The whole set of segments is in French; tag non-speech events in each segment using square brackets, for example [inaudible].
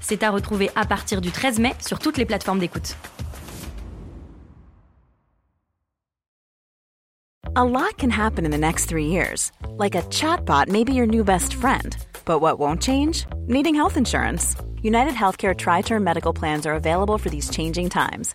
C'est à retrouver à partir du 13 mai sur toutes les plateformes d'écoute. A lot can happen in the next three years. Like a chatbot may be your new best friend. But what won't change? Needing health insurance. United Healthcare Tri Term Medical Plans are available for these changing times.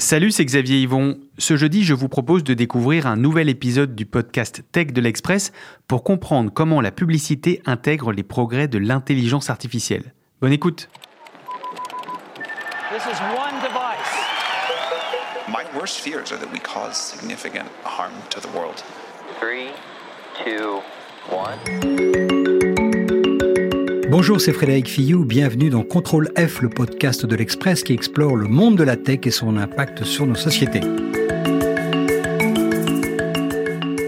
Salut, c'est Xavier Yvon. Ce jeudi, je vous propose de découvrir un nouvel épisode du podcast Tech de l'Express pour comprendre comment la publicité intègre les progrès de l'intelligence artificielle. Bonne écoute. This is one device. My worst fears are that we cause significant harm to the world. Three, two, one. Bonjour, c'est Frédéric Fillou. Bienvenue dans Contrôle F, le podcast de l'Express qui explore le monde de la tech et son impact sur nos sociétés.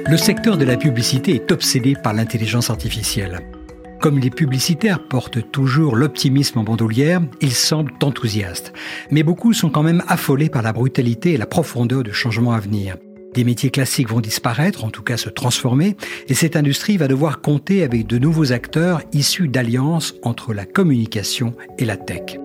Le secteur de la publicité est obsédé par l'intelligence artificielle. Comme les publicitaires portent toujours l'optimisme en bandoulière, ils semblent enthousiastes. Mais beaucoup sont quand même affolés par la brutalité et la profondeur du changement à venir. Des métiers classiques vont disparaître, en tout cas se transformer, et cette industrie va devoir compter avec de nouveaux acteurs issus d'alliances entre la communication et la tech.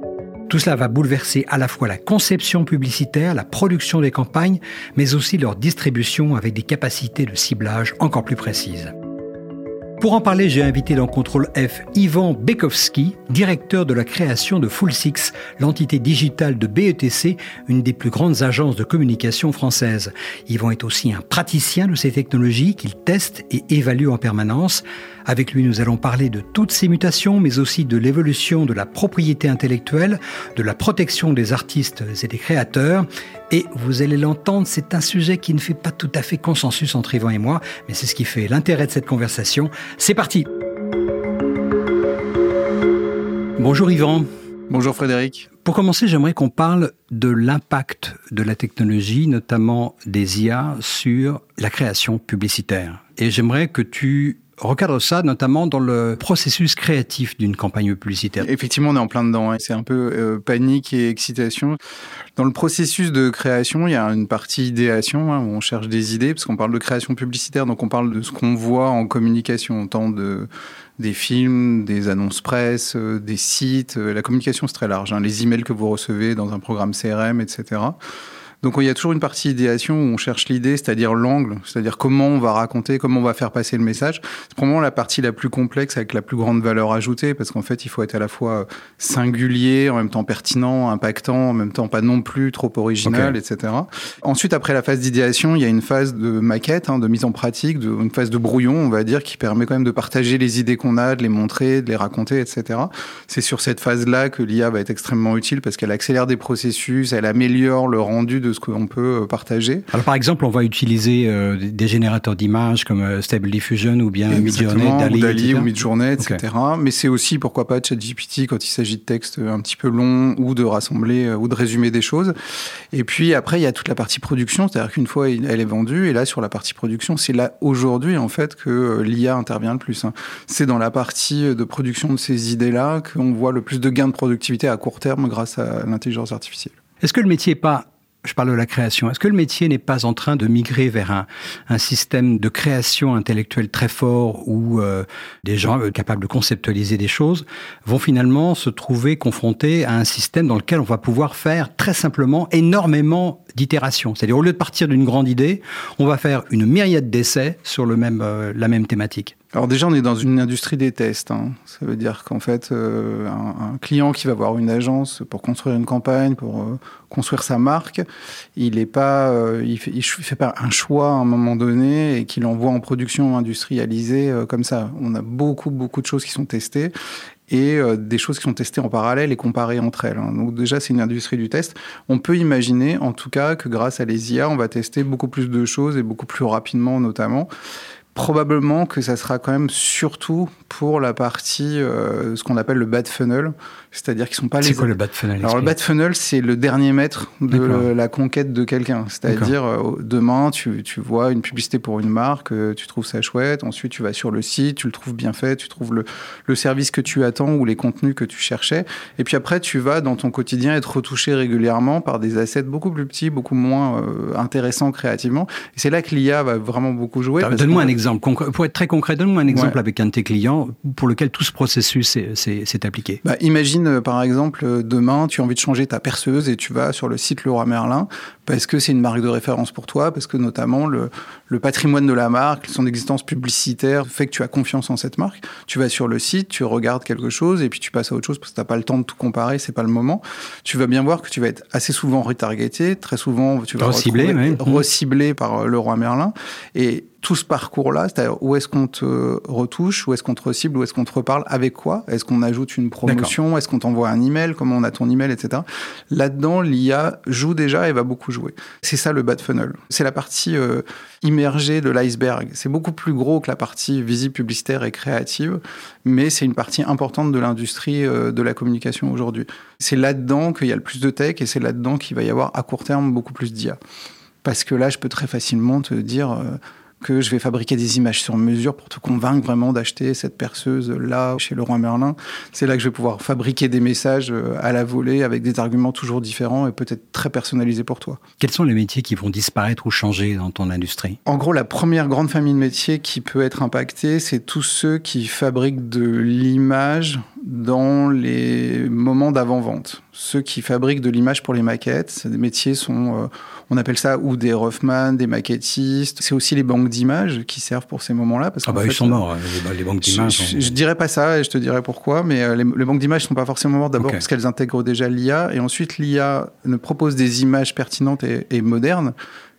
Tout cela va bouleverser à la fois la conception publicitaire, la production des campagnes, mais aussi leur distribution avec des capacités de ciblage encore plus précises. Pour en parler, j'ai invité dans Contrôle F Ivan Bekowski, directeur de la création de Full Six, l'entité digitale de BETC, une des plus grandes agences de communication françaises. Yvan est aussi un praticien de ces technologies qu'il teste et évalue en permanence. Avec lui, nous allons parler de toutes ces mutations, mais aussi de l'évolution de la propriété intellectuelle, de la protection des artistes et des créateurs. Et vous allez l'entendre, c'est un sujet qui ne fait pas tout à fait consensus entre Yvan et moi, mais c'est ce qui fait l'intérêt de cette conversation. C'est parti Bonjour Yvan. Bonjour Frédéric. Pour commencer, j'aimerais qu'on parle de l'impact de la technologie, notamment des IA, sur la création publicitaire. Et j'aimerais que tu recadre ça notamment dans le processus créatif d'une campagne publicitaire. Effectivement, on est en plein dedans. C'est un peu euh, panique et excitation. Dans le processus de création, il y a une partie idéation hein, où on cherche des idées, parce qu'on parle de création publicitaire, donc on parle de ce qu'on voit en communication, autant de des films, des annonces presse, euh, des sites. La communication, c'est très large. Hein. Les emails que vous recevez dans un programme CRM, etc. Donc il y a toujours une partie idéation où on cherche l'idée, c'est-à-dire l'angle, c'est-à-dire comment on va raconter, comment on va faire passer le message. C'est probablement la partie la plus complexe avec la plus grande valeur ajoutée parce qu'en fait il faut être à la fois singulier, en même temps pertinent, impactant, en même temps pas non plus trop original, etc. Ensuite après la phase d'idéation, il y a une phase de maquette, hein, de mise en pratique, de, une phase de brouillon, on va dire, qui permet quand même de partager les idées qu'on a, de les montrer, de les raconter, etc. C'est sur cette phase-là que l'IA va être extrêmement utile parce qu'elle accélère des processus, elle améliore le rendu de ce qu'on peut euh, partager. Alors par exemple, on va utiliser euh, des générateurs d'images comme euh, Stable Diffusion ou bien Midjourney, Dali, ou Dali ou Midjourney, etc. Mais c'est aussi pourquoi pas ChatGPT quand il s'agit de textes un petit peu longs ou de rassembler ou de résumer des choses. Et puis après, il y a toute la partie production, c'est-à-dire qu'une fois elle est vendue, et là sur la partie production, c'est là aujourd'hui en fait que l'IA intervient le plus. Hein. C'est dans la partie de production de ces idées-là qu'on voit le plus de gains de productivité à court terme grâce à l'intelligence artificielle. Est-ce que le métier n'est pas je parle de la création. Est-ce que le métier n'est pas en train de migrer vers un, un système de création intellectuelle très fort où euh, des gens euh, capables de conceptualiser des choses vont finalement se trouver confrontés à un système dans lequel on va pouvoir faire très simplement énormément d'itérations? C'est-à-dire au lieu de partir d'une grande idée, on va faire une myriade d'essais sur le même, euh, la même thématique. Alors déjà, on est dans une industrie des tests. hein. Ça veut dire qu'en fait, euh, un, un client qui va voir une agence pour construire une campagne, pour euh, construire sa marque, il est pas, euh, il fait, il fait pas un choix à un moment donné et qu'il envoie en production industrialisée euh, comme ça. On a beaucoup, beaucoup de choses qui sont testées et euh, des choses qui sont testées en parallèle et comparées entre elles. hein. Donc déjà, c'est une industrie du test. On peut imaginer, en tout cas, que grâce à les IA, on va tester beaucoup plus de choses et beaucoup plus rapidement, notamment. Probablement que ça sera quand même surtout pour la partie, euh, ce qu'on appelle le bad funnel, c'est-à-dire qu'ils sont pas les. C'est quoi le bad funnel Alors le bad funnel, c'est le dernier mètre de la conquête de quelqu'un. C'est-à-dire euh, demain, tu, tu vois une publicité pour une marque, euh, tu trouves ça chouette, ensuite tu vas sur le site, tu le trouves bien fait, tu trouves le, le service que tu attends ou les contenus que tu cherchais, et puis après tu vas dans ton quotidien être retouché régulièrement par des assets beaucoup plus petits, beaucoup moins euh, intéressants créativement. Et c'est là que l'IA va vraiment beaucoup jouer. Donne-moi un fait- exemple. concret- Pour être très concret, donne-moi un exemple Ouais. avec un de tes clients pour lequel tout ce processus s'est- appliqué. Bah, imagine, euh, par exemple, euh, demain, tu as envie de changer ta perceuse et tu vas sur le site Leroy Merlin parce que c'est une marque de référence pour toi, parce que notamment le, le patrimoine de la marque, son existence publicitaire fait que tu as confiance en cette marque. Tu vas sur le site, tu regardes quelque chose et puis tu passes à autre chose parce que tu n'as pas le temps de tout comparer, c'est pas le moment. Tu vas bien voir que tu vas être assez souvent retargeté, très souvent tu vas Reciblé, ouais. reciblé par euh, Leroy Merlin. Et tout ce parcours-là, c'est-à-dire où est-ce qu'on te retouche, où est-ce qu'on te recible, où est-ce qu'on te reparle, avec quoi? Est-ce qu'on ajoute une promotion? Est-ce qu'on t'envoie un email? Comment on a ton email, etc. Là-dedans, l'IA joue déjà et va beaucoup jouer. C'est ça le bad funnel. C'est la partie euh, immergée de l'iceberg. C'est beaucoup plus gros que la partie visible, publicitaire et créative, mais c'est une partie importante de l'industrie euh, de la communication aujourd'hui. C'est là-dedans qu'il y a le plus de tech et c'est là-dedans qu'il va y avoir à court terme beaucoup plus d'IA. Parce que là, je peux très facilement te dire euh, que je vais fabriquer des images sur mesure pour te convaincre vraiment d'acheter cette perceuse là chez Leroy Merlin. C'est là que je vais pouvoir fabriquer des messages euh, à la volée avec des arguments toujours différents et peut-être très personnalisés pour toi. Quels sont les métiers qui vont disparaître ou changer dans ton industrie? En gros, la première grande famille de métiers qui peut être impactée, c'est tous ceux qui fabriquent de l'image dans les moments d'avant-vente. Ceux qui fabriquent de l'image pour les maquettes, des métiers sont, euh, on appelle ça ou des roughman, des maquettistes. C'est aussi les banques d'images qui servent pour ces moments-là. Parce Ah bah ils sont morts, euh, les, banques d'images. je, sont- je dirais pas ça et je te dirais pourquoi, mais euh, les, les banques d'images sont pas forcément mortes d'abord parce qu'elles intègrent déjà l'IA et ensuite l'IA ne propose des images pertinentes et, et modernes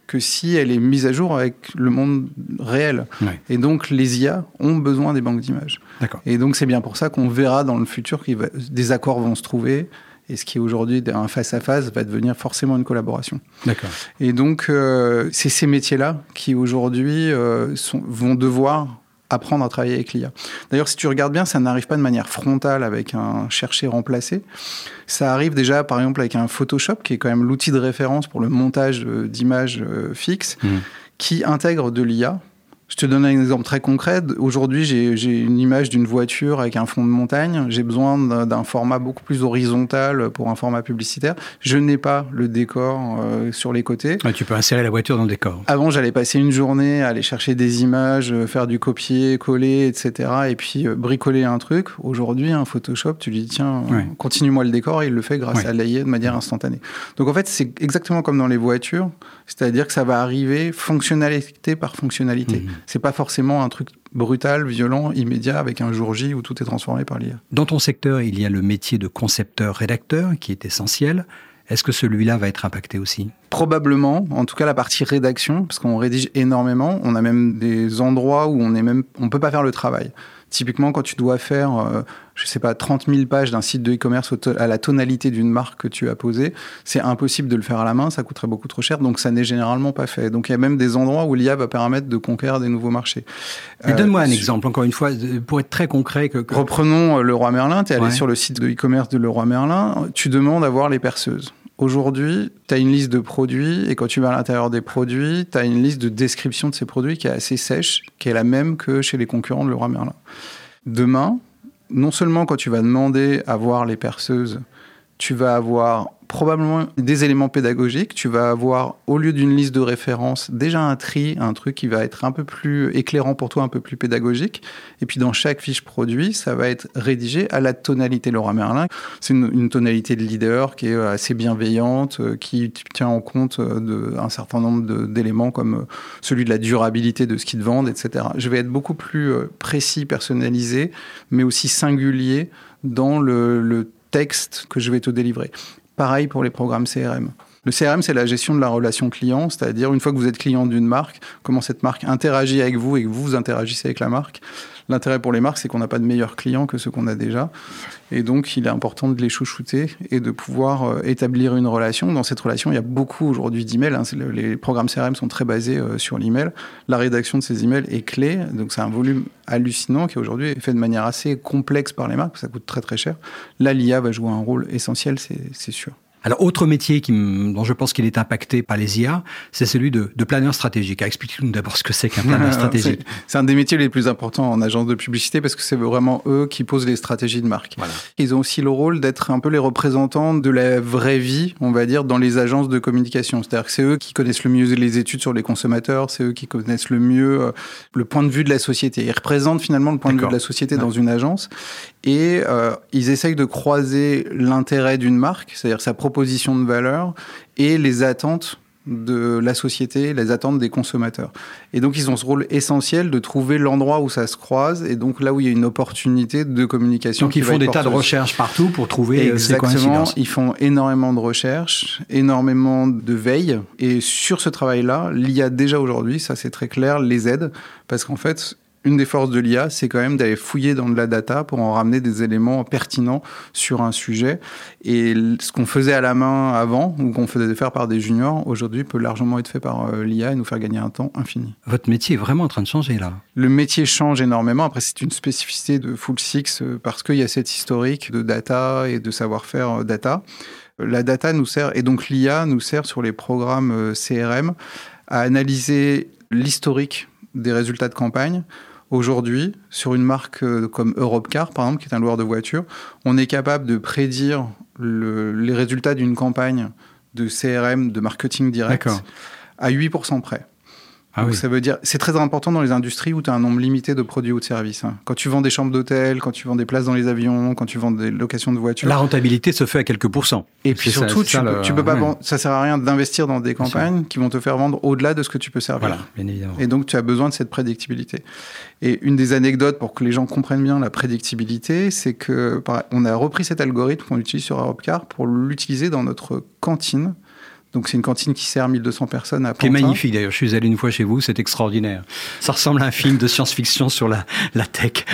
que si elle est mise à jour avec le monde réel. Ouais. Et donc les IA ont besoin des banques d'images. Et donc c'est bien pour ça qu'on verra dans le futur que des accords vont se trouver et ce qui est aujourd'hui un face-à-face va devenir forcément une collaboration. D'accord. Et donc, euh, c'est ces métiers-là qui aujourd'hui euh, vont devoir apprendre à travailler avec l'IA. D'ailleurs, si tu regardes bien, ça n'arrive pas de manière frontale avec un chercher-remplacer. Ça arrive déjà, par exemple, avec un Photoshop, qui est quand même l'outil de référence pour le montage euh, d'images fixes, Mhm. qui intègre de l'IA. Je te donne un exemple très concret. Aujourd'hui, j'ai une image d'une voiture avec un fond de montagne. J'ai besoin d'un format beaucoup plus horizontal pour un format publicitaire. Je n'ai pas le décor euh, sur les côtés. Ouais, tu peux insérer la voiture dans le décor. Avant, j'allais passer une journée à aller chercher des images, euh, faire du copier-coller, etc. Et puis euh, bricoler un truc. Aujourd'hui, un Photoshop, tu lui dis tiens, Ouais. continue-moi le décor et il le fait grâce Ouais. à l'AI de manière instantanée. Donc en fait, c'est exactement comme dans les voitures, c'est-à-dire que ça va arriver fonctionnalité par fonctionnalité. Mhm. C'est pas forcément un truc brutal, violent, immédiat avec un jour J où tout est transformé par l'IA. Dans ton secteur, il y a le métier de concepteur-rédacteur qui est essentiel. Est-ce que celui-là va être impacté aussi? Probablement, en tout cas la partie rédaction, parce qu'on rédige énormément. On a même des endroits où on on peut pas faire le travail. Typiquement, quand tu dois faire, euh, je sais pas, 30 000 pages d'un site de e-commerce à la tonalité d'une marque que tu as posée, c'est impossible de le faire à la main, ça coûterait beaucoup trop cher, donc ça n'est généralement pas fait. Donc il y a même des endroits où l'IA va permettre de conquérir des nouveaux marchés. Mais Euh, Donne-moi un sur- exemple, encore une fois, pour être très concret. Que, que- Reprenons euh, Leroy Merlin. Tu es allé Ouais. sur le site de e-commerce de Leroy Merlin. Tu demandes à voir les perceuses. Aujourd'hui, tu as une liste de produits et quand tu vas à l'intérieur des produits, tu as une liste de description de ces produits qui est assez sèche, qui est la même que chez les concurrents de Leroy Merlin. Demain, non seulement quand tu vas demander à voir les perceuses, tu vas avoir probablement des éléments pédagogiques. Tu vas avoir, au lieu d'une liste de références, déjà un tri, un truc qui va être un peu plus éclairant pour toi, un peu plus pédagogique. Et puis dans chaque fiche produit, ça va être rédigé à la tonalité Laura Merlin. C'est une, tonalité de leader qui est assez bienveillante, euh, qui tient en compte euh, d'un certain nombre d'éléments comme euh, celui de la durabilité de ce qu'ils te vendent, etc. Je vais être beaucoup plus précis, personnalisé, mais aussi singulier dans le texte que je vais te délivrer. Pareil pour les programmes CRM. Le CRM, c'est la gestion de la relation client, c'est-à-dire une fois que vous êtes client d'une marque, comment cette marque interagit avec vous et que vous interagissez avec la marque. L'intérêt pour les marques, c'est qu'on n'a pas de meilleurs clients que ceux qu'on a déjà. Et donc, il est important de les chouchouter et de pouvoir euh, établir une relation. Dans cette relation, il y a beaucoup aujourd'hui d'emails. Hein. Les programmes CRM sont très basés euh, sur l'email. La rédaction de ces emails est clé. Donc, c'est un volume hallucinant qui aujourd'hui est fait de manière assez complexe par les marques. Ça coûte très très cher. Là, l'IA va jouer un rôle essentiel, c'est sûr. Alors, autre métier qui, dont je pense qu'il est impacté par les IA, c'est celui de, de planeur stratégique. Expliquez-nous d'abord ce que c'est qu'un [laughs] planeur stratégique. C'est un des métiers les plus importants en agence de publicité parce que c'est vraiment eux qui posent les stratégies de marque. Voilà. Ils ont aussi le rôle d'être un peu les représentants de la vraie vie, on va dire, dans les agences de communication. C'est-à-dire que c'est eux qui connaissent le mieux les études sur les consommateurs, c'est eux qui connaissent le mieux euh, le point de vue de la société. Ils représentent finalement le point de vue de la société ouais. dans une agence et euh, ils essayent de croiser l'intérêt d'une marque, c'est-à-dire sa proposition de valeur et les attentes de la société, les attentes des consommateurs. Et donc ils ont ce rôle essentiel de trouver l'endroit où ça se croise et donc là où il y a une opportunité de communication. Donc ils font des tas de recherches partout pour trouver Exactement, ces coïncidences. Ils font énormément de recherches, énormément de veille et sur ce travail-là, l'IA déjà aujourd'hui, ça c'est très clair, les aide parce qu'en fait une des forces de l'IA, c'est quand même d'aller fouiller dans de la data pour en ramener des éléments pertinents sur un sujet. Et ce qu'on faisait à la main avant, ou qu'on faisait faire par des juniors, aujourd'hui peut largement être fait par euh, l'IA et nous faire gagner un temps infini. Votre métier est vraiment en train de changer là. Le métier change énormément. Après, c'est une spécificité de Full Six euh, parce qu'il y a cette historique de data et de savoir-faire data. La data nous sert, et donc l'IA nous sert sur les programmes euh, CRM à analyser l'historique des résultats de campagne, Aujourd'hui, sur une marque comme Europcar, par exemple, qui est un loueur de voitures, on est capable de prédire le, les résultats d'une campagne de CRM, de marketing direct, à 8% près. Ah Donc oui. ça veut dire, c'est très important dans les industries où tu as un nombre limité de produits ou de services. hein. Quand tu vends des chambres d'hôtel, quand tu vends des places dans les avions, quand tu vends des locations de voitures. La rentabilité se fait à quelques pourcents. Et puis ça- surtout, tu, ça, peux, le- tu peux pas ouais. vendre- ça sert à rien d'investir dans des campagnes qui vont te faire vendre au-delà de ce que tu peux servir. Voilà, bien évidemment. Et donc, tu as besoin de cette prédictibilité. Et une des anecdotes pour que les gens comprennent bien la prédictibilité, c'est que on a repris cet algorithme qu'on utilise sur Europcar pour l'utiliser dans notre cantine. Donc, c'est une cantine qui sert 1200 personnes à Qui est Pantin. magnifique d'ailleurs. Je suis allé une fois chez vous, c'est extraordinaire. Ça ressemble à un film de science-fiction sur la, la tech.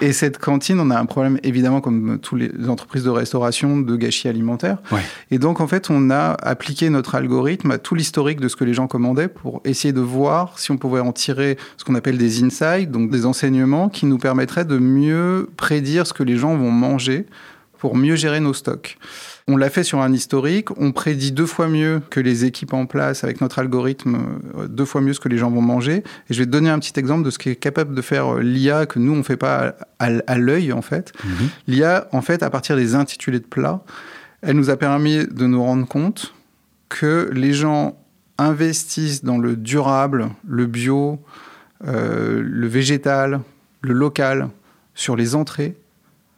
Et cette cantine, on a un problème, évidemment, comme toutes les entreprises de restauration, de gâchis alimentaire. Ouais. Et donc, en fait, on a appliqué notre algorithme à tout l'historique de ce que les gens commandaient pour essayer de voir si on pouvait en tirer ce qu'on appelle des insights, donc des enseignements qui nous permettraient de mieux prédire ce que les gens vont manger pour mieux gérer nos stocks. On l'a fait sur un historique, on prédit deux fois mieux que les équipes en place avec notre algorithme, euh, deux fois mieux ce que les gens vont manger. Et je vais te donner un petit exemple de ce qui est capable de faire euh, l'IA que nous, on ne fait pas à, l'œil, en fait. L'IA, en fait, à partir des intitulés de plats, elle nous a permis de nous rendre compte que les gens investissent dans le durable, le bio, euh, le végétal, le local, sur les entrées,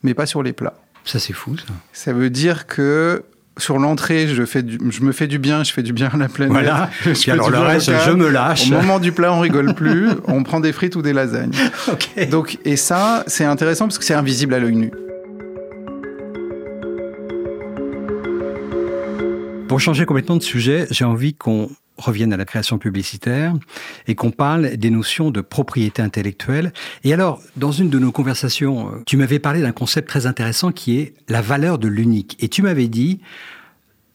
mais pas sur les plats. Ça, c'est fou, ça. Ça veut dire que sur l'entrée, je, fais du- je me fais du bien, je fais du bien à la planète. Voilà. [laughs] Je Puis alors le reste, je me lâche. Au moment du plat, on rigole plus, [laughs] on prend des frites ou des lasagnes. [laughs] Ok. Donc, et ça, c'est intéressant parce que c'est invisible à l'œil nu. Pour changer complètement de sujet, j'ai envie qu'on revienne à la création publicitaire et qu'on parle des notions de propriété intellectuelle. Et alors, dans une de nos conversations, euh, tu m'avais parlé d'un concept très intéressant qui est la valeur de l'unique. Et tu m'avais dit,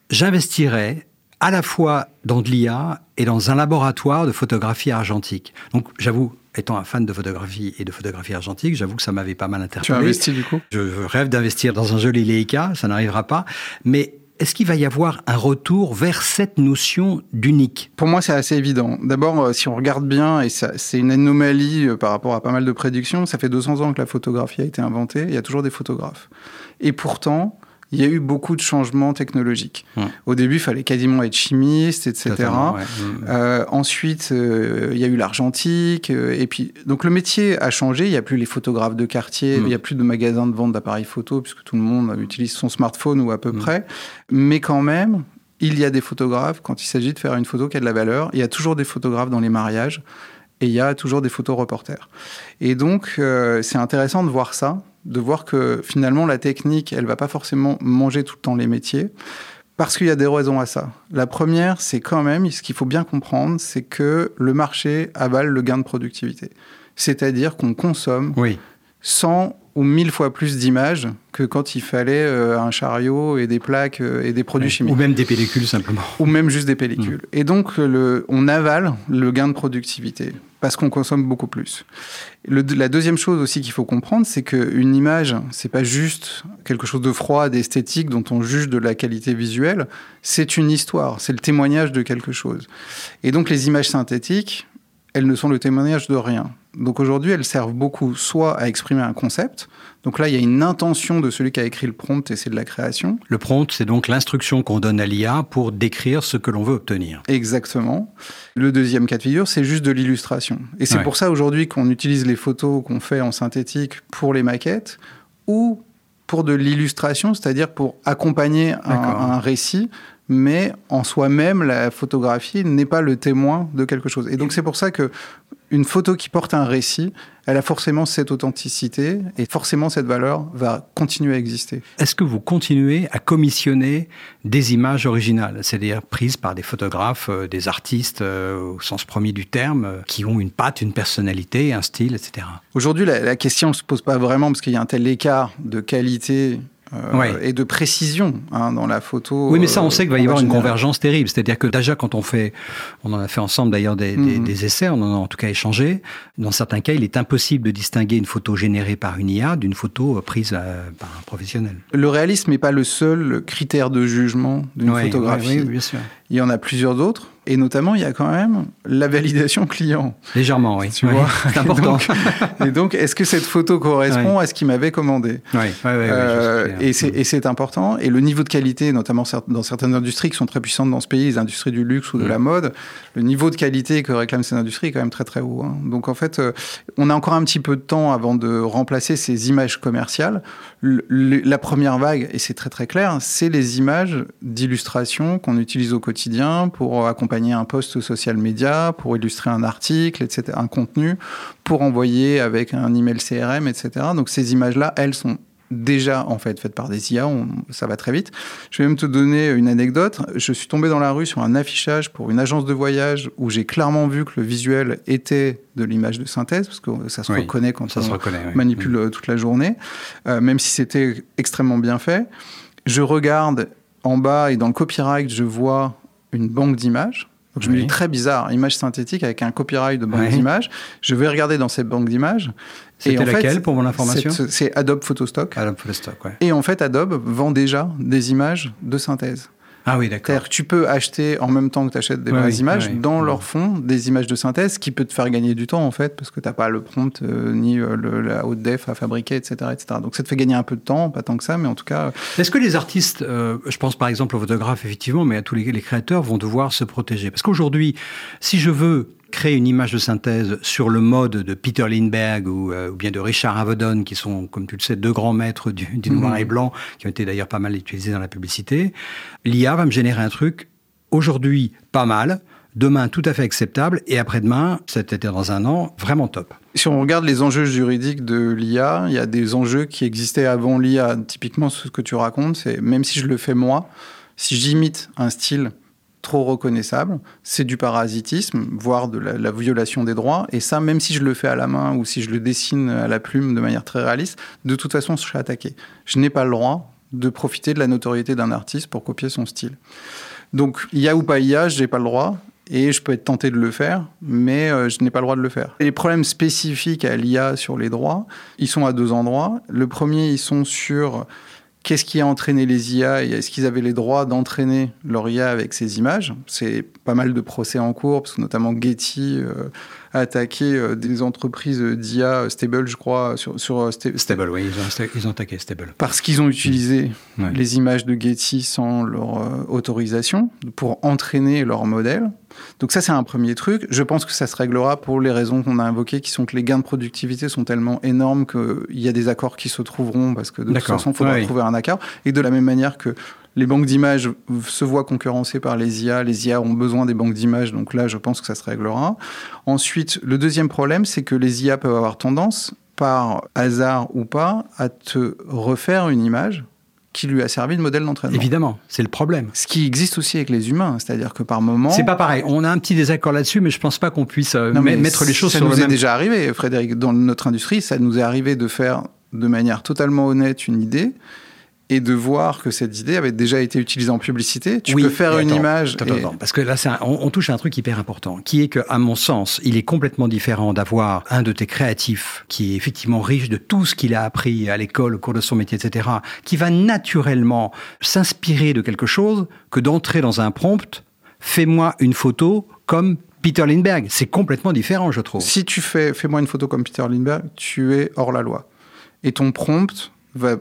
j'investirais à la fois dans de l'IA et dans un laboratoire de photographie argentique. Donc, j'avoue, étant un fan de photographie et de photographie argentique, j'avoue que ça m'avait pas mal Tu interpellé. as investi du coup? Je rêve d'investir dans un joli Leica, ça n'arrivera pas. Mais est-ce qu'il va y avoir un retour vers cette notion d'unique? Pour moi, c'est assez évident. D'abord, euh, si on regarde bien, et c'est une anomalie euh, par rapport à pas mal de prédictions, ça fait 200 ans que la photographie a été inventée, il y a toujours des photographes. Et pourtant, il y a eu beaucoup de changements technologiques. Au début, il fallait quasiment être chimiste, etc. Ouais. Mm. Euh, ensuite, euh, il y a eu l'argentique. euh, et puis, donc le métier a changé. Il n'y a plus les photographes de quartier. Mm. Il n'y a plus de magasins de vente d'appareils photo puisque tout le monde utilise son smartphone ou à peu Mm. près. Mais quand même, il y a des photographes quand il s'agit de faire une photo qui a de la valeur. Il y a toujours des photographes dans les mariages et il y a toujours des photos reporters. Et donc, euh, c'est intéressant de voir ça, de voir que finalement, la technique, elle va pas forcément manger tout le temps les métiers. Parce qu'il y a des raisons à ça. La première, c'est quand même, ce qu'il faut bien comprendre, c'est que le marché avale le gain de productivité. C'est-à-dire qu'on consomme Oui. 100 ou 1000 fois plus d'images que quand il fallait euh, un chariot et des plaques euh, et des produits Ouais. chimiques Ou même des pellicules simplement. ou même juste des pellicules. Mm. Et donc, le, on avale le gain de productivité parce qu'on consomme beaucoup plus. Le- la deuxième chose aussi qu'il faut comprendre, c'est qu'une image, c'est pas juste quelque chose de froid, d'esthétique dont on juge de la qualité visuelle. C'est une histoire, c'est le témoignage de quelque chose. Et donc, les images synthétiques, elles ne sont le témoignage de rien. Donc aujourd'hui, elles servent beaucoup soit à exprimer un concept. Donc là, il y a une intention de celui qui a écrit le prompt et c'est de la création. Le prompt, c'est donc l'instruction qu'on donne à l'IA pour décrire ce que l'on veut obtenir. Exactement. Le deuxième cas de figure, c'est juste de l'illustration. Et c'est Ouais. pour ça aujourd'hui qu'on utilise les photos qu'on fait en synthétique pour les maquettes ou pour de l'illustration, c'est-à-dire pour accompagner un récit, mais en soi-même, la photographie n'est pas le témoin de quelque chose. Et donc c'est pour ça que une photo qui porte un récit, elle a forcément cette authenticité et forcément cette valeur va continuer à exister. Est-ce que vous continuez à commissionner des images originales, c'est-à-dire prises par des photographes, euh, des artistes euh, au sens premier du terme, euh, qui ont une patte, une personnalité, un style, etc. Aujourd'hui, la, la question ne se pose pas vraiment parce qu'il y a un tel écart de qualité euh, Ouais. et de précision hein, dans la photo. Oui, mais ça, on euh, sait qu'il va y avoir une convergence terrible. C'est-à-dire que déjà, quand on fait, on en a fait ensemble d'ailleurs des, des- Mhm. des essais, on en a en tout cas échangé. Dans certains cas, il est impossible de distinguer une photo générée par une IA d'une photo euh, prise euh, par un professionnel. Le réalisme n'est pas le seul critère de jugement d'une Ouais, photographie. ouais, oui, bien sûr. Il y en a plusieurs autres. Et notamment, il y a quand même la validation client. Légèrement, oui. Tu Ouais, vois [laughs] C'est important. Et donc, est-ce que cette photo correspond à ce qu'il m'avait commandé? Euh, je sais bien. et c'est important. Et le niveau de qualité, notamment dans certaines industries qui sont très puissantes dans ce pays, les industries du luxe ou de Mm. la mode, le niveau de qualité que réclament ces industries est quand même très très haut. hein. Donc en fait, euh, on a encore un petit peu de temps avant de remplacer ces images commerciales. Le- le- la première vague, et c'est très très clair, c'est les images d'illustration qu'on utilise au quotidien pour accompagner un post social média, pour illustrer un article, etc., un contenu, pour envoyer avec un email CRM, etc. Donc ces images-là, elles sont déjà en fait faites par des IA, on- ça va très vite. Je vais même te donner une anecdote. Je suis tombé dans la rue sur un affichage pour une agence de voyage où j'ai clairement vu que le visuel était de l'image de synthèse, parce que ça se Oui, reconnaît quand ça on se reconnaît. oui. manipule euh, toute la journée, euh, même si c'était extrêmement bien fait. Je regarde en bas et dans le copyright, je vois une banque d'images. Donc je me dis très bizarre, image synthétique avec un copyright de banque Oui. d'images. Je vais regarder dans cette banque d'images. C'était fait, laquelle pour mon information c'est- Adobe Photostock. Ah, le stock, ouais. Et en fait, Adobe vend déjà des images de synthèse. Ah oui, d'accord. C'est-à-dire que tu peux acheter en même temps que tu achètes des Ouais, vraies oui, images, ouais, dans leur fond, des images de synthèse, qui peut te faire gagner du temps en fait, parce que tu n'as pas le prompt euh, ni euh, le- la haute def à fabriquer, etc., etc. Donc ça te fait gagner un peu de temps, pas tant que ça, mais en tout cas, Est-ce que les artistes, euh, je pense par exemple aux photographes effectivement, mais à tous les, les créateurs vont devoir se protéger? Parce qu'aujourd'hui, si je veux créer une image de synthèse sur le mode de Peter Lindbergh ou, euh, ou bien de Richard Avedon, qui sont, comme tu le sais, deux grands maîtres du, du noir Mhm. et blanc, qui ont été d'ailleurs pas mal utilisés dans la publicité, l'IA va me générer un truc aujourd'hui pas mal, demain tout à fait acceptable, et après-demain, c'est-à-dire dans un an, vraiment top. si on regarde les enjeux juridiques de l'IA, il y a des enjeux qui existaient avant l'IA. Typiquement, ce que tu racontes, c'est même si je le fais moi, si j'imite un style trop reconnaissable, c'est du parasitisme, voire de la, la violation des droits. Et ça, même si je le fais à la main ou si je le dessine à la plume de manière très réaliste, de toute façon, je serai attaqué. Je n'ai pas le droit de profiter de la notoriété d'un artiste pour copier son style. Donc, IA ou pas IA, je n'ai pas le droit. Et je peux être tenté de le faire, mais euh, je n'ai pas le droit de le faire. Les problèmes spécifiques à l'IA sur les droits, ils sont à deux endroits. Le premier, ils sont sur qu'est-ce qui a entraîné les IA et est-ce qu'ils avaient les droits d'entraîner leur IA avec ces images? C'est pas mal de procès en cours, notamment Getty euh, attaqué euh, des entreprises d'IA, euh, Stable, je crois, sur, sur euh, Sta- Stable, oui, ils ont, ils ont attaqué Stable. parce qu'ils ont utilisé les images de Getty sans leur euh, autorisation pour entraîner leur modèle. Donc ça, c'est un premier truc. Je pense que ça se réglera pour les raisons qu'on a invoquées, qui sont que les gains de productivité sont tellement énormes qu'il y a des accords qui se trouveront, parce que de toute façon, il faudra trouver un accord. Et de la même manière que les banques d'images se voient concurrencées par les IA, les IA ont besoin des banques d'images, donc là, je pense que ça se réglera. Ensuite, le deuxième problème, c'est que les IA peuvent avoir tendance, par hasard ou pas, à te refaire une image qui lui a servi de modèle d'entraînement. Évidemment, c'est le problème. Ce qui existe aussi avec les humains, c'est-à-dire que par moment. C'est pas pareil. On a un petit désaccord là-dessus, mais je pense pas qu'on puisse euh, Non, mettre les choses ça sur nous le est même. déjà arrivé, Frédéric, dans notre industrie, ça nous est arrivé de faire de manière totalement honnête une idée et de voir que cette idée avait déjà été utilisée en publicité. Tu Oui, peux faire une image. attends, et- attends, parce que là, c'est un- on, on touche à un truc hyper important, qui est que, à mon sens, il est complètement différent d'avoir un de tes créatifs qui est effectivement riche de tout ce qu'il a appris à l'école, au cours de son métier, etc., qui va naturellement s'inspirer de quelque chose que d'entrer dans un prompt. Fais-moi une photo comme Peter Lindbergh. C'est complètement différent, je trouve. Si tu fais fais-moi une photo comme Peter Lindbergh, tu es hors la loi. Et ton prompt va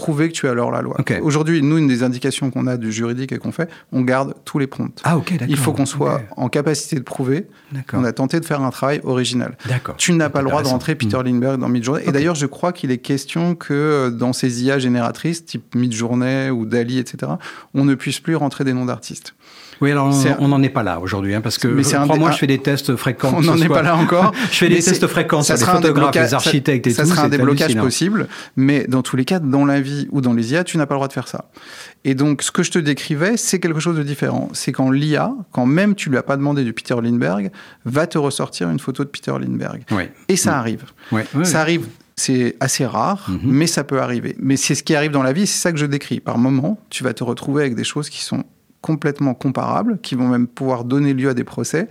prouver que tu es hors la loi. Aujourd'hui, nous, une des indications qu'on a du juridique et qu'on fait, on garde tous les prompts. Ah, ok, d'accord. Il faut qu'on soit en capacité de prouver qu'on a tenté de faire un travail original. D'accord. Tu n'as pas le droit de rentrer Peter Mm. Lindbergh dans Midjourney. Et Ok. d'ailleurs, je crois qu'il est question que euh, dans ces IA génératrices, type Midjourney ou Dali, etc., on ne puisse plus rentrer des noms d'artistes. Oui, alors on n'en est pas là aujourd'hui, hein, parce que Mais un dé- je fais des tests fréquents. On n'en est soit- pas là encore. [laughs] je fais des tests fréquents ça sur les photographes, les architectes et ça, tout. Ça sera un déblocage possible, mais dans tous les cas, dans la vie ou dans les IA, tu n'as pas le droit de faire ça. Et donc, ce que je te décrivais, c'est quelque chose de différent. C'est quand l'IA, quand même tu lui as pas demandé du Peter Lindbergh, va te ressortir une photo de Peter Lindbergh. Oui. Et ça arrive. Oui, oui, Ça arrive. C'est assez rare, Mhm. mais ça peut arriver. Mais c'est ce qui arrive dans la vie, c'est ça que je décris. Par moment, tu vas te retrouver avec des choses qui sont complètement comparables, qui vont même pouvoir donner lieu à des procès,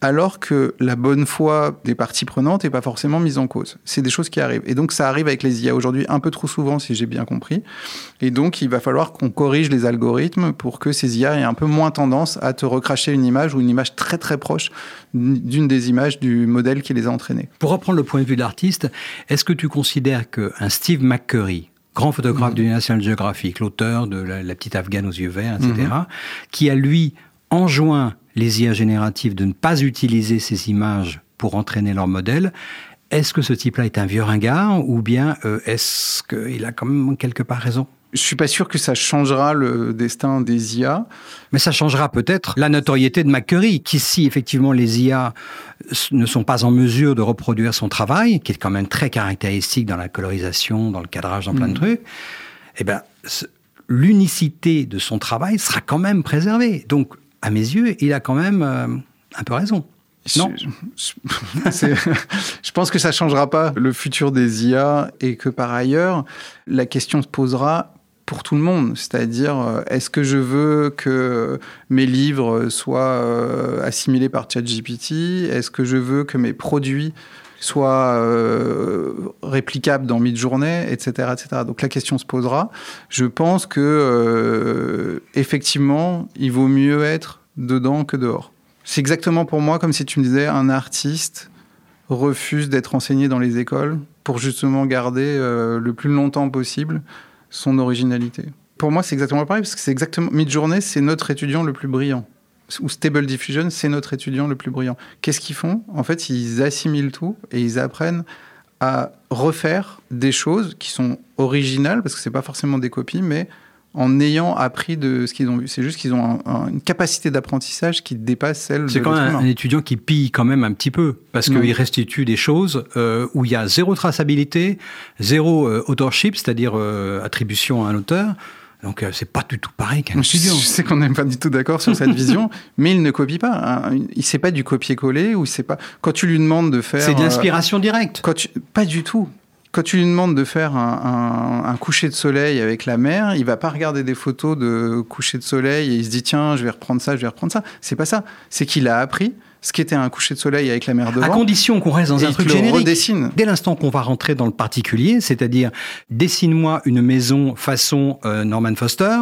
alors que la bonne foi des parties prenantes n'est pas forcément mise en cause. C'est des choses qui arrivent. Et donc ça arrive avec les IA aujourd'hui un peu trop souvent, si j'ai bien compris. Et donc il va falloir qu'on corrige les algorithmes pour que ces IA aient un peu moins tendance à te recracher une image ou une image très très proche d'une des images du modèle qui les a entraînées. Pour reprendre le point de vue de l'artiste, est-ce que tu considères qu'un Steve McCurry, grand photographe du National Geographic, l'auteur de la, La petite Afghane aux yeux verts, etc., qui a lui enjoint les IA génératives de ne pas utiliser ces images pour entraîner leur modèle, est-ce que ce type-là est un vieux ringard ou bien euh, est-ce qu'il a quand même quelque part raison? Je suis pas sûr que ça changera le destin des IA. Mais ça changera peut-être la notoriété de McCurry, qui si effectivement les IA ne sont pas en mesure de reproduire son travail, qui est quand même très caractéristique dans la colorisation, dans le cadrage, dans plein de trucs, eh ben l'unicité de son travail sera quand même préservée. Donc, à mes yeux, il a quand même euh, un peu raison. Non? Je, je [laughs] pense que ça changera pas le futur des IA et que par ailleurs, la question se posera pour tout le monde. C'est-à-dire, euh, est-ce que je veux que mes livres soient euh, assimilés par ChatGPT? Est-ce que je veux que mes produits soient euh, réplicables dans Midjourney, etc., etc. Donc la question se posera. Je pense que euh, effectivement, il vaut mieux être dedans que dehors. C'est exactement pour moi comme si tu me disais un artiste refuse d'être enseigné dans les écoles pour justement garder le plus longtemps possible son originalité. Pour moi, c'est exactement pareil parce que c'est exactement Midjourney, c'est notre étudiant le plus brillant. Ou Stable Diffusion, c'est notre étudiant le plus brillant. Qu'est-ce qu'ils font? En fait, ils assimilent tout et ils apprennent à refaire des choses qui sont originales parce que c'est pas forcément des copies, mais en ayant appris de ce qu'ils ont vu. C'est juste qu'ils ont un- un- une capacité d'apprentissage qui dépasse celle de C'est quand même un, étudiant qui pille quand même un petit peu, parce qu'il restitue des choses euh, où il y a zéro traçabilité, zéro euh, authorship, c'est-à-dire euh, attribution à un auteur. Donc c'est pas du tout pareil qu'un étudiant. je [laughs] sais qu'on n'est pas du tout d'accord sur cette vision, [laughs] mais il ne copie pas. hein. Il sait pas du copier-coller ou sait pas. Quand tu lui demandes de faire, C'est de l'inspiration directe. quand tu- pas du tout. Quand tu lui demandes de faire un, un- un coucher de soleil avec la mer, il va pas regarder des photos de coucher de soleil et il se dit tiens, je vais reprendre ça, je vais reprendre ça. C'est pas ça. C'est qu'il a appris ce qu'était un coucher de soleil avec la mer devant. À condition qu'on reste dans un truc générique. redessine. Dès l'instant qu'on va rentrer dans le particulier, c'est-à-dire dessine-moi une maison façon euh, Norman Foster.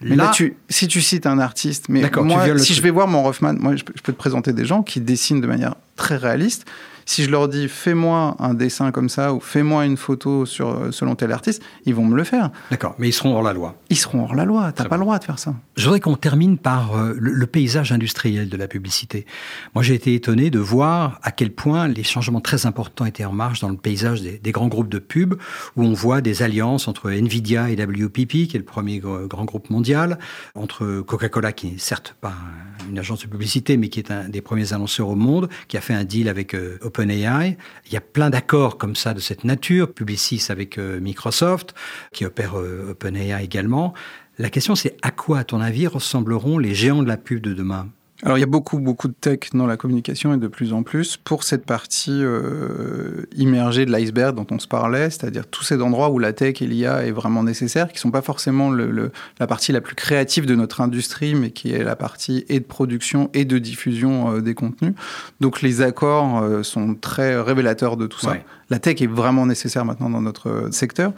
Mais là, tu, si tu cites un artiste, mais moi, si truc. je vais voir mon Rothman, moi, je peux te présenter des gens qui dessinent de manière très réaliste. Si je leur dis fais-moi un dessin comme ça ou fais-moi une photo sur euh, selon tel artiste, ils vont me le faire. D'accord, mais ils seront hors la loi. Ils seront hors la loi. T'as pas le droit de faire ça. Je voudrais qu'on termine par euh, le, le paysage industriel de la publicité. Moi, j'ai été étonné de voir à quel point les changements très importants étaient en marche dans le paysage des, des grands groupes de pub, où on voit des alliances entre Nvidia et WPP, qui est le premier gr- grand groupe mondial, entre Coca-Cola, qui n'est certes pas un- une agence de publicité, mais qui est un des premiers annonceurs au monde, qui a fait un deal avec euh, OpenAI. Il y a plein d'accords comme ça de cette nature. Publicis avec euh, Microsoft, qui opère euh, OpenAI également. La question, c'est à quoi, à ton avis, ressembleront les géants de la pub de demain? Alors il y a beaucoup beaucoup de tech dans la communication et de plus en plus pour cette partie euh, immergée de l'iceberg dont on se parlait, c'est-à-dire tous ces endroits où la tech et l'IA est vraiment nécessaire, qui sont pas forcément le, le- la partie la plus créative de notre industrie, mais qui est la partie et de production et de diffusion euh, des contenus. Donc les accords euh, sont très révélateurs de tout ça. La tech est vraiment nécessaire maintenant dans notre secteur.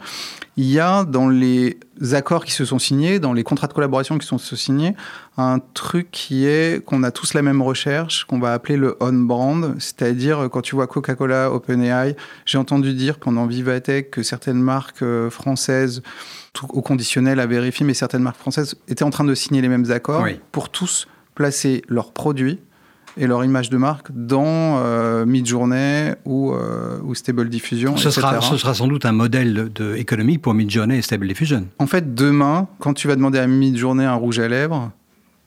Il y a dans les accords qui se sont signés, dans les contrats de collaboration qui sont signés, un truc qui est qu'on a tous la même recherche, qu'on va appeler le on-brand, c'est-à-dire euh, quand tu vois Coca-Cola, OpenAI, j'ai entendu dire pendant Vivatech que certaines marques euh, françaises, tout au conditionnel à vérifier, mais certaines marques françaises étaient en train de signer les mêmes accords Oui. pour tous placer leurs produits et leur image de marque dans euh, Midjourney ou, euh, ou Stable Diffusion, ce etc. sera, ce sera sans doute un modèle de économie pour Midjourney et Stable Diffusion. En fait, demain, quand tu vas demander à Midjourney un rouge à lèvres,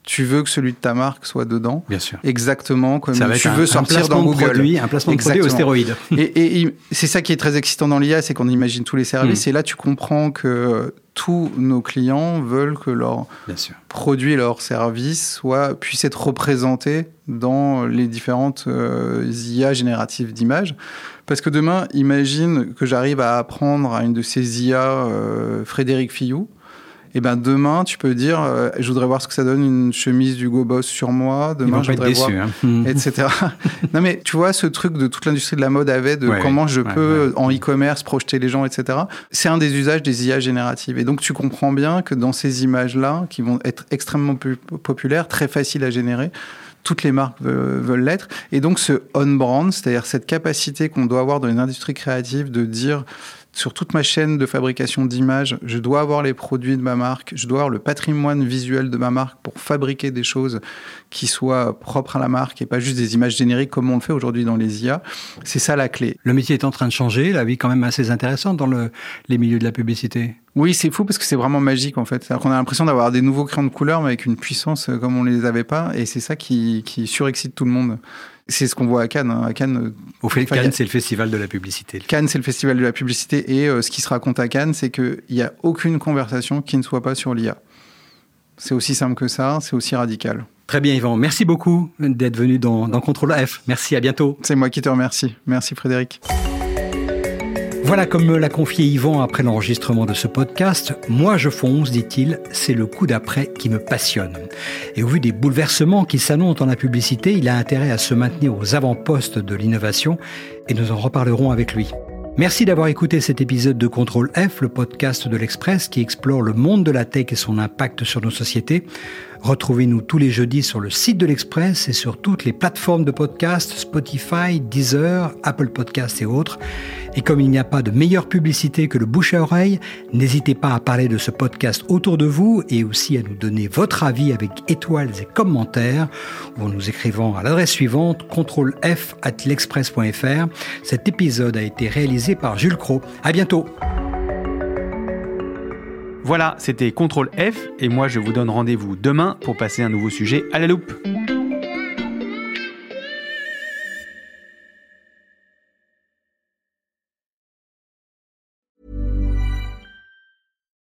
tu veux que celui de ta marque soit dedans, Bien sûr. exactement comme tu veux un sortir dans Google. produit, un placement de produit au Exactement. stéroïde. Et, et c'est ça qui est très excitant dans l'IA, c'est qu'on imagine tous les services. Mm. Et là, tu comprends que tous nos clients veulent que leurs produits leurs services soient, puissent être représentés dans les différentes euh, IA génératives d'images. Parce que demain, imagine que j'arrive à apprendre à une de ces IA, euh, Frédéric Fillou. Et ben demain, tu peux dire, euh, je voudrais voir ce que ça donne une chemise d'Hugo Boss sur moi. Demain, je voudrais voir déçus. hein. Hmm. etc. [laughs] non mais tu vois ce truc de toute l'industrie de la mode avait de Ouais, comment je ouais, peux ouais. en e-commerce projeter les gens, etc. C'est un des usages des IA génératives. Et donc tu comprends bien que dans ces images-là, qui vont être extrêmement pu- populaires, très faciles à générer, toutes les marques veulent veulent l'être. Et donc ce on-brand, c'est-à-dire cette capacité qu'on doit avoir dans une industrie créative de dire sur toute ma chaîne de fabrication d'images, je dois avoir les produits de ma marque, je dois avoir le patrimoine visuel de ma marque pour fabriquer des choses qui soient propres à la marque et pas juste des images génériques comme on le fait aujourd'hui dans les IA. C'est ça la clé. Le métier est en train de changer, la vie est quand même assez intéressante dans le, les milieux de la publicité. Oui, c'est fou parce que c'est vraiment magique en fait. Qu'on a l'impression d'avoir des nouveaux crayons de couleur mais avec une puissance euh, comme on les avait pas et c'est ça qui, qui surexcite tout le monde. C'est ce qu'on voit à Cannes. hein. À Cannes, euh, Au fait, Enfin, Cannes, c'est le festival de la publicité. Cannes, c'est le festival de la publicité et euh, ce qui se raconte à Cannes, c'est qu'il n'y a aucune conversation qui ne soit pas sur l'IA. C'est aussi simple que ça, c'est aussi radical. Très bien, Yvan. Merci beaucoup d'être venu dans, dans Contrôle F. Merci, à bientôt. C'est moi qui te remercie. Merci Frédéric. Voilà, comme me l'a confié Yvan après l'enregistrement de ce podcast, moi je fonce, dit-il, c'est le coup d'après qui me passionne. Et au vu des bouleversements qui s'annoncent dans la publicité, il a intérêt à se maintenir aux avant-postes de l'innovation et nous en reparlerons avec lui. Merci d'avoir écouté cet épisode de Contrôle F, le podcast de l'Express qui explore le monde de la tech et son impact sur nos sociétés. Retrouvez-nous tous les jeudis sur le site de l'Express et sur toutes les plateformes de podcast, Spotify, Deezer, Apple Podcasts et autres. Et comme il n'y a pas de meilleure publicité que le bouche à oreille, n'hésitez pas à parler de ce podcast autour de vous et aussi à nous donner votre avis avec étoiles et commentaires ou en nous écrivant à l'adresse suivante contrôlef at l'express.fr. Cet épisode a été réalisé par Jules Cro. À bientôt! Voilà, c'était Contrôle F et moi je vous donne rendez-vous demain pour passer un nouveau sujet à la loupe.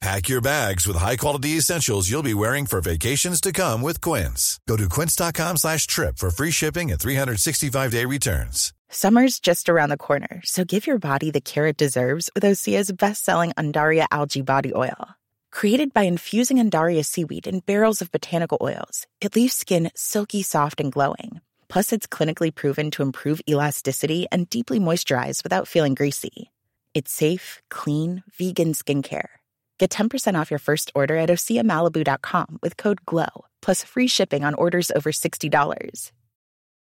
Pack your bags with high-quality essentials you'll be wearing for vacations to come with Quince. Go to quince.com slash trip for free shipping and 365-day returns. Summer's just around the corner, so give your body the care it deserves with Osea's best-selling Andaria Algae Body Oil. Created by infusing Andaria seaweed in barrels of botanical oils, it leaves skin silky soft and glowing. Plus, it's clinically proven to improve elasticity and deeply moisturize without feeling greasy. It's safe, clean, vegan skincare. Get 10% off your first order at OseaMalibu.com with code GLOW, plus free shipping on orders over $60.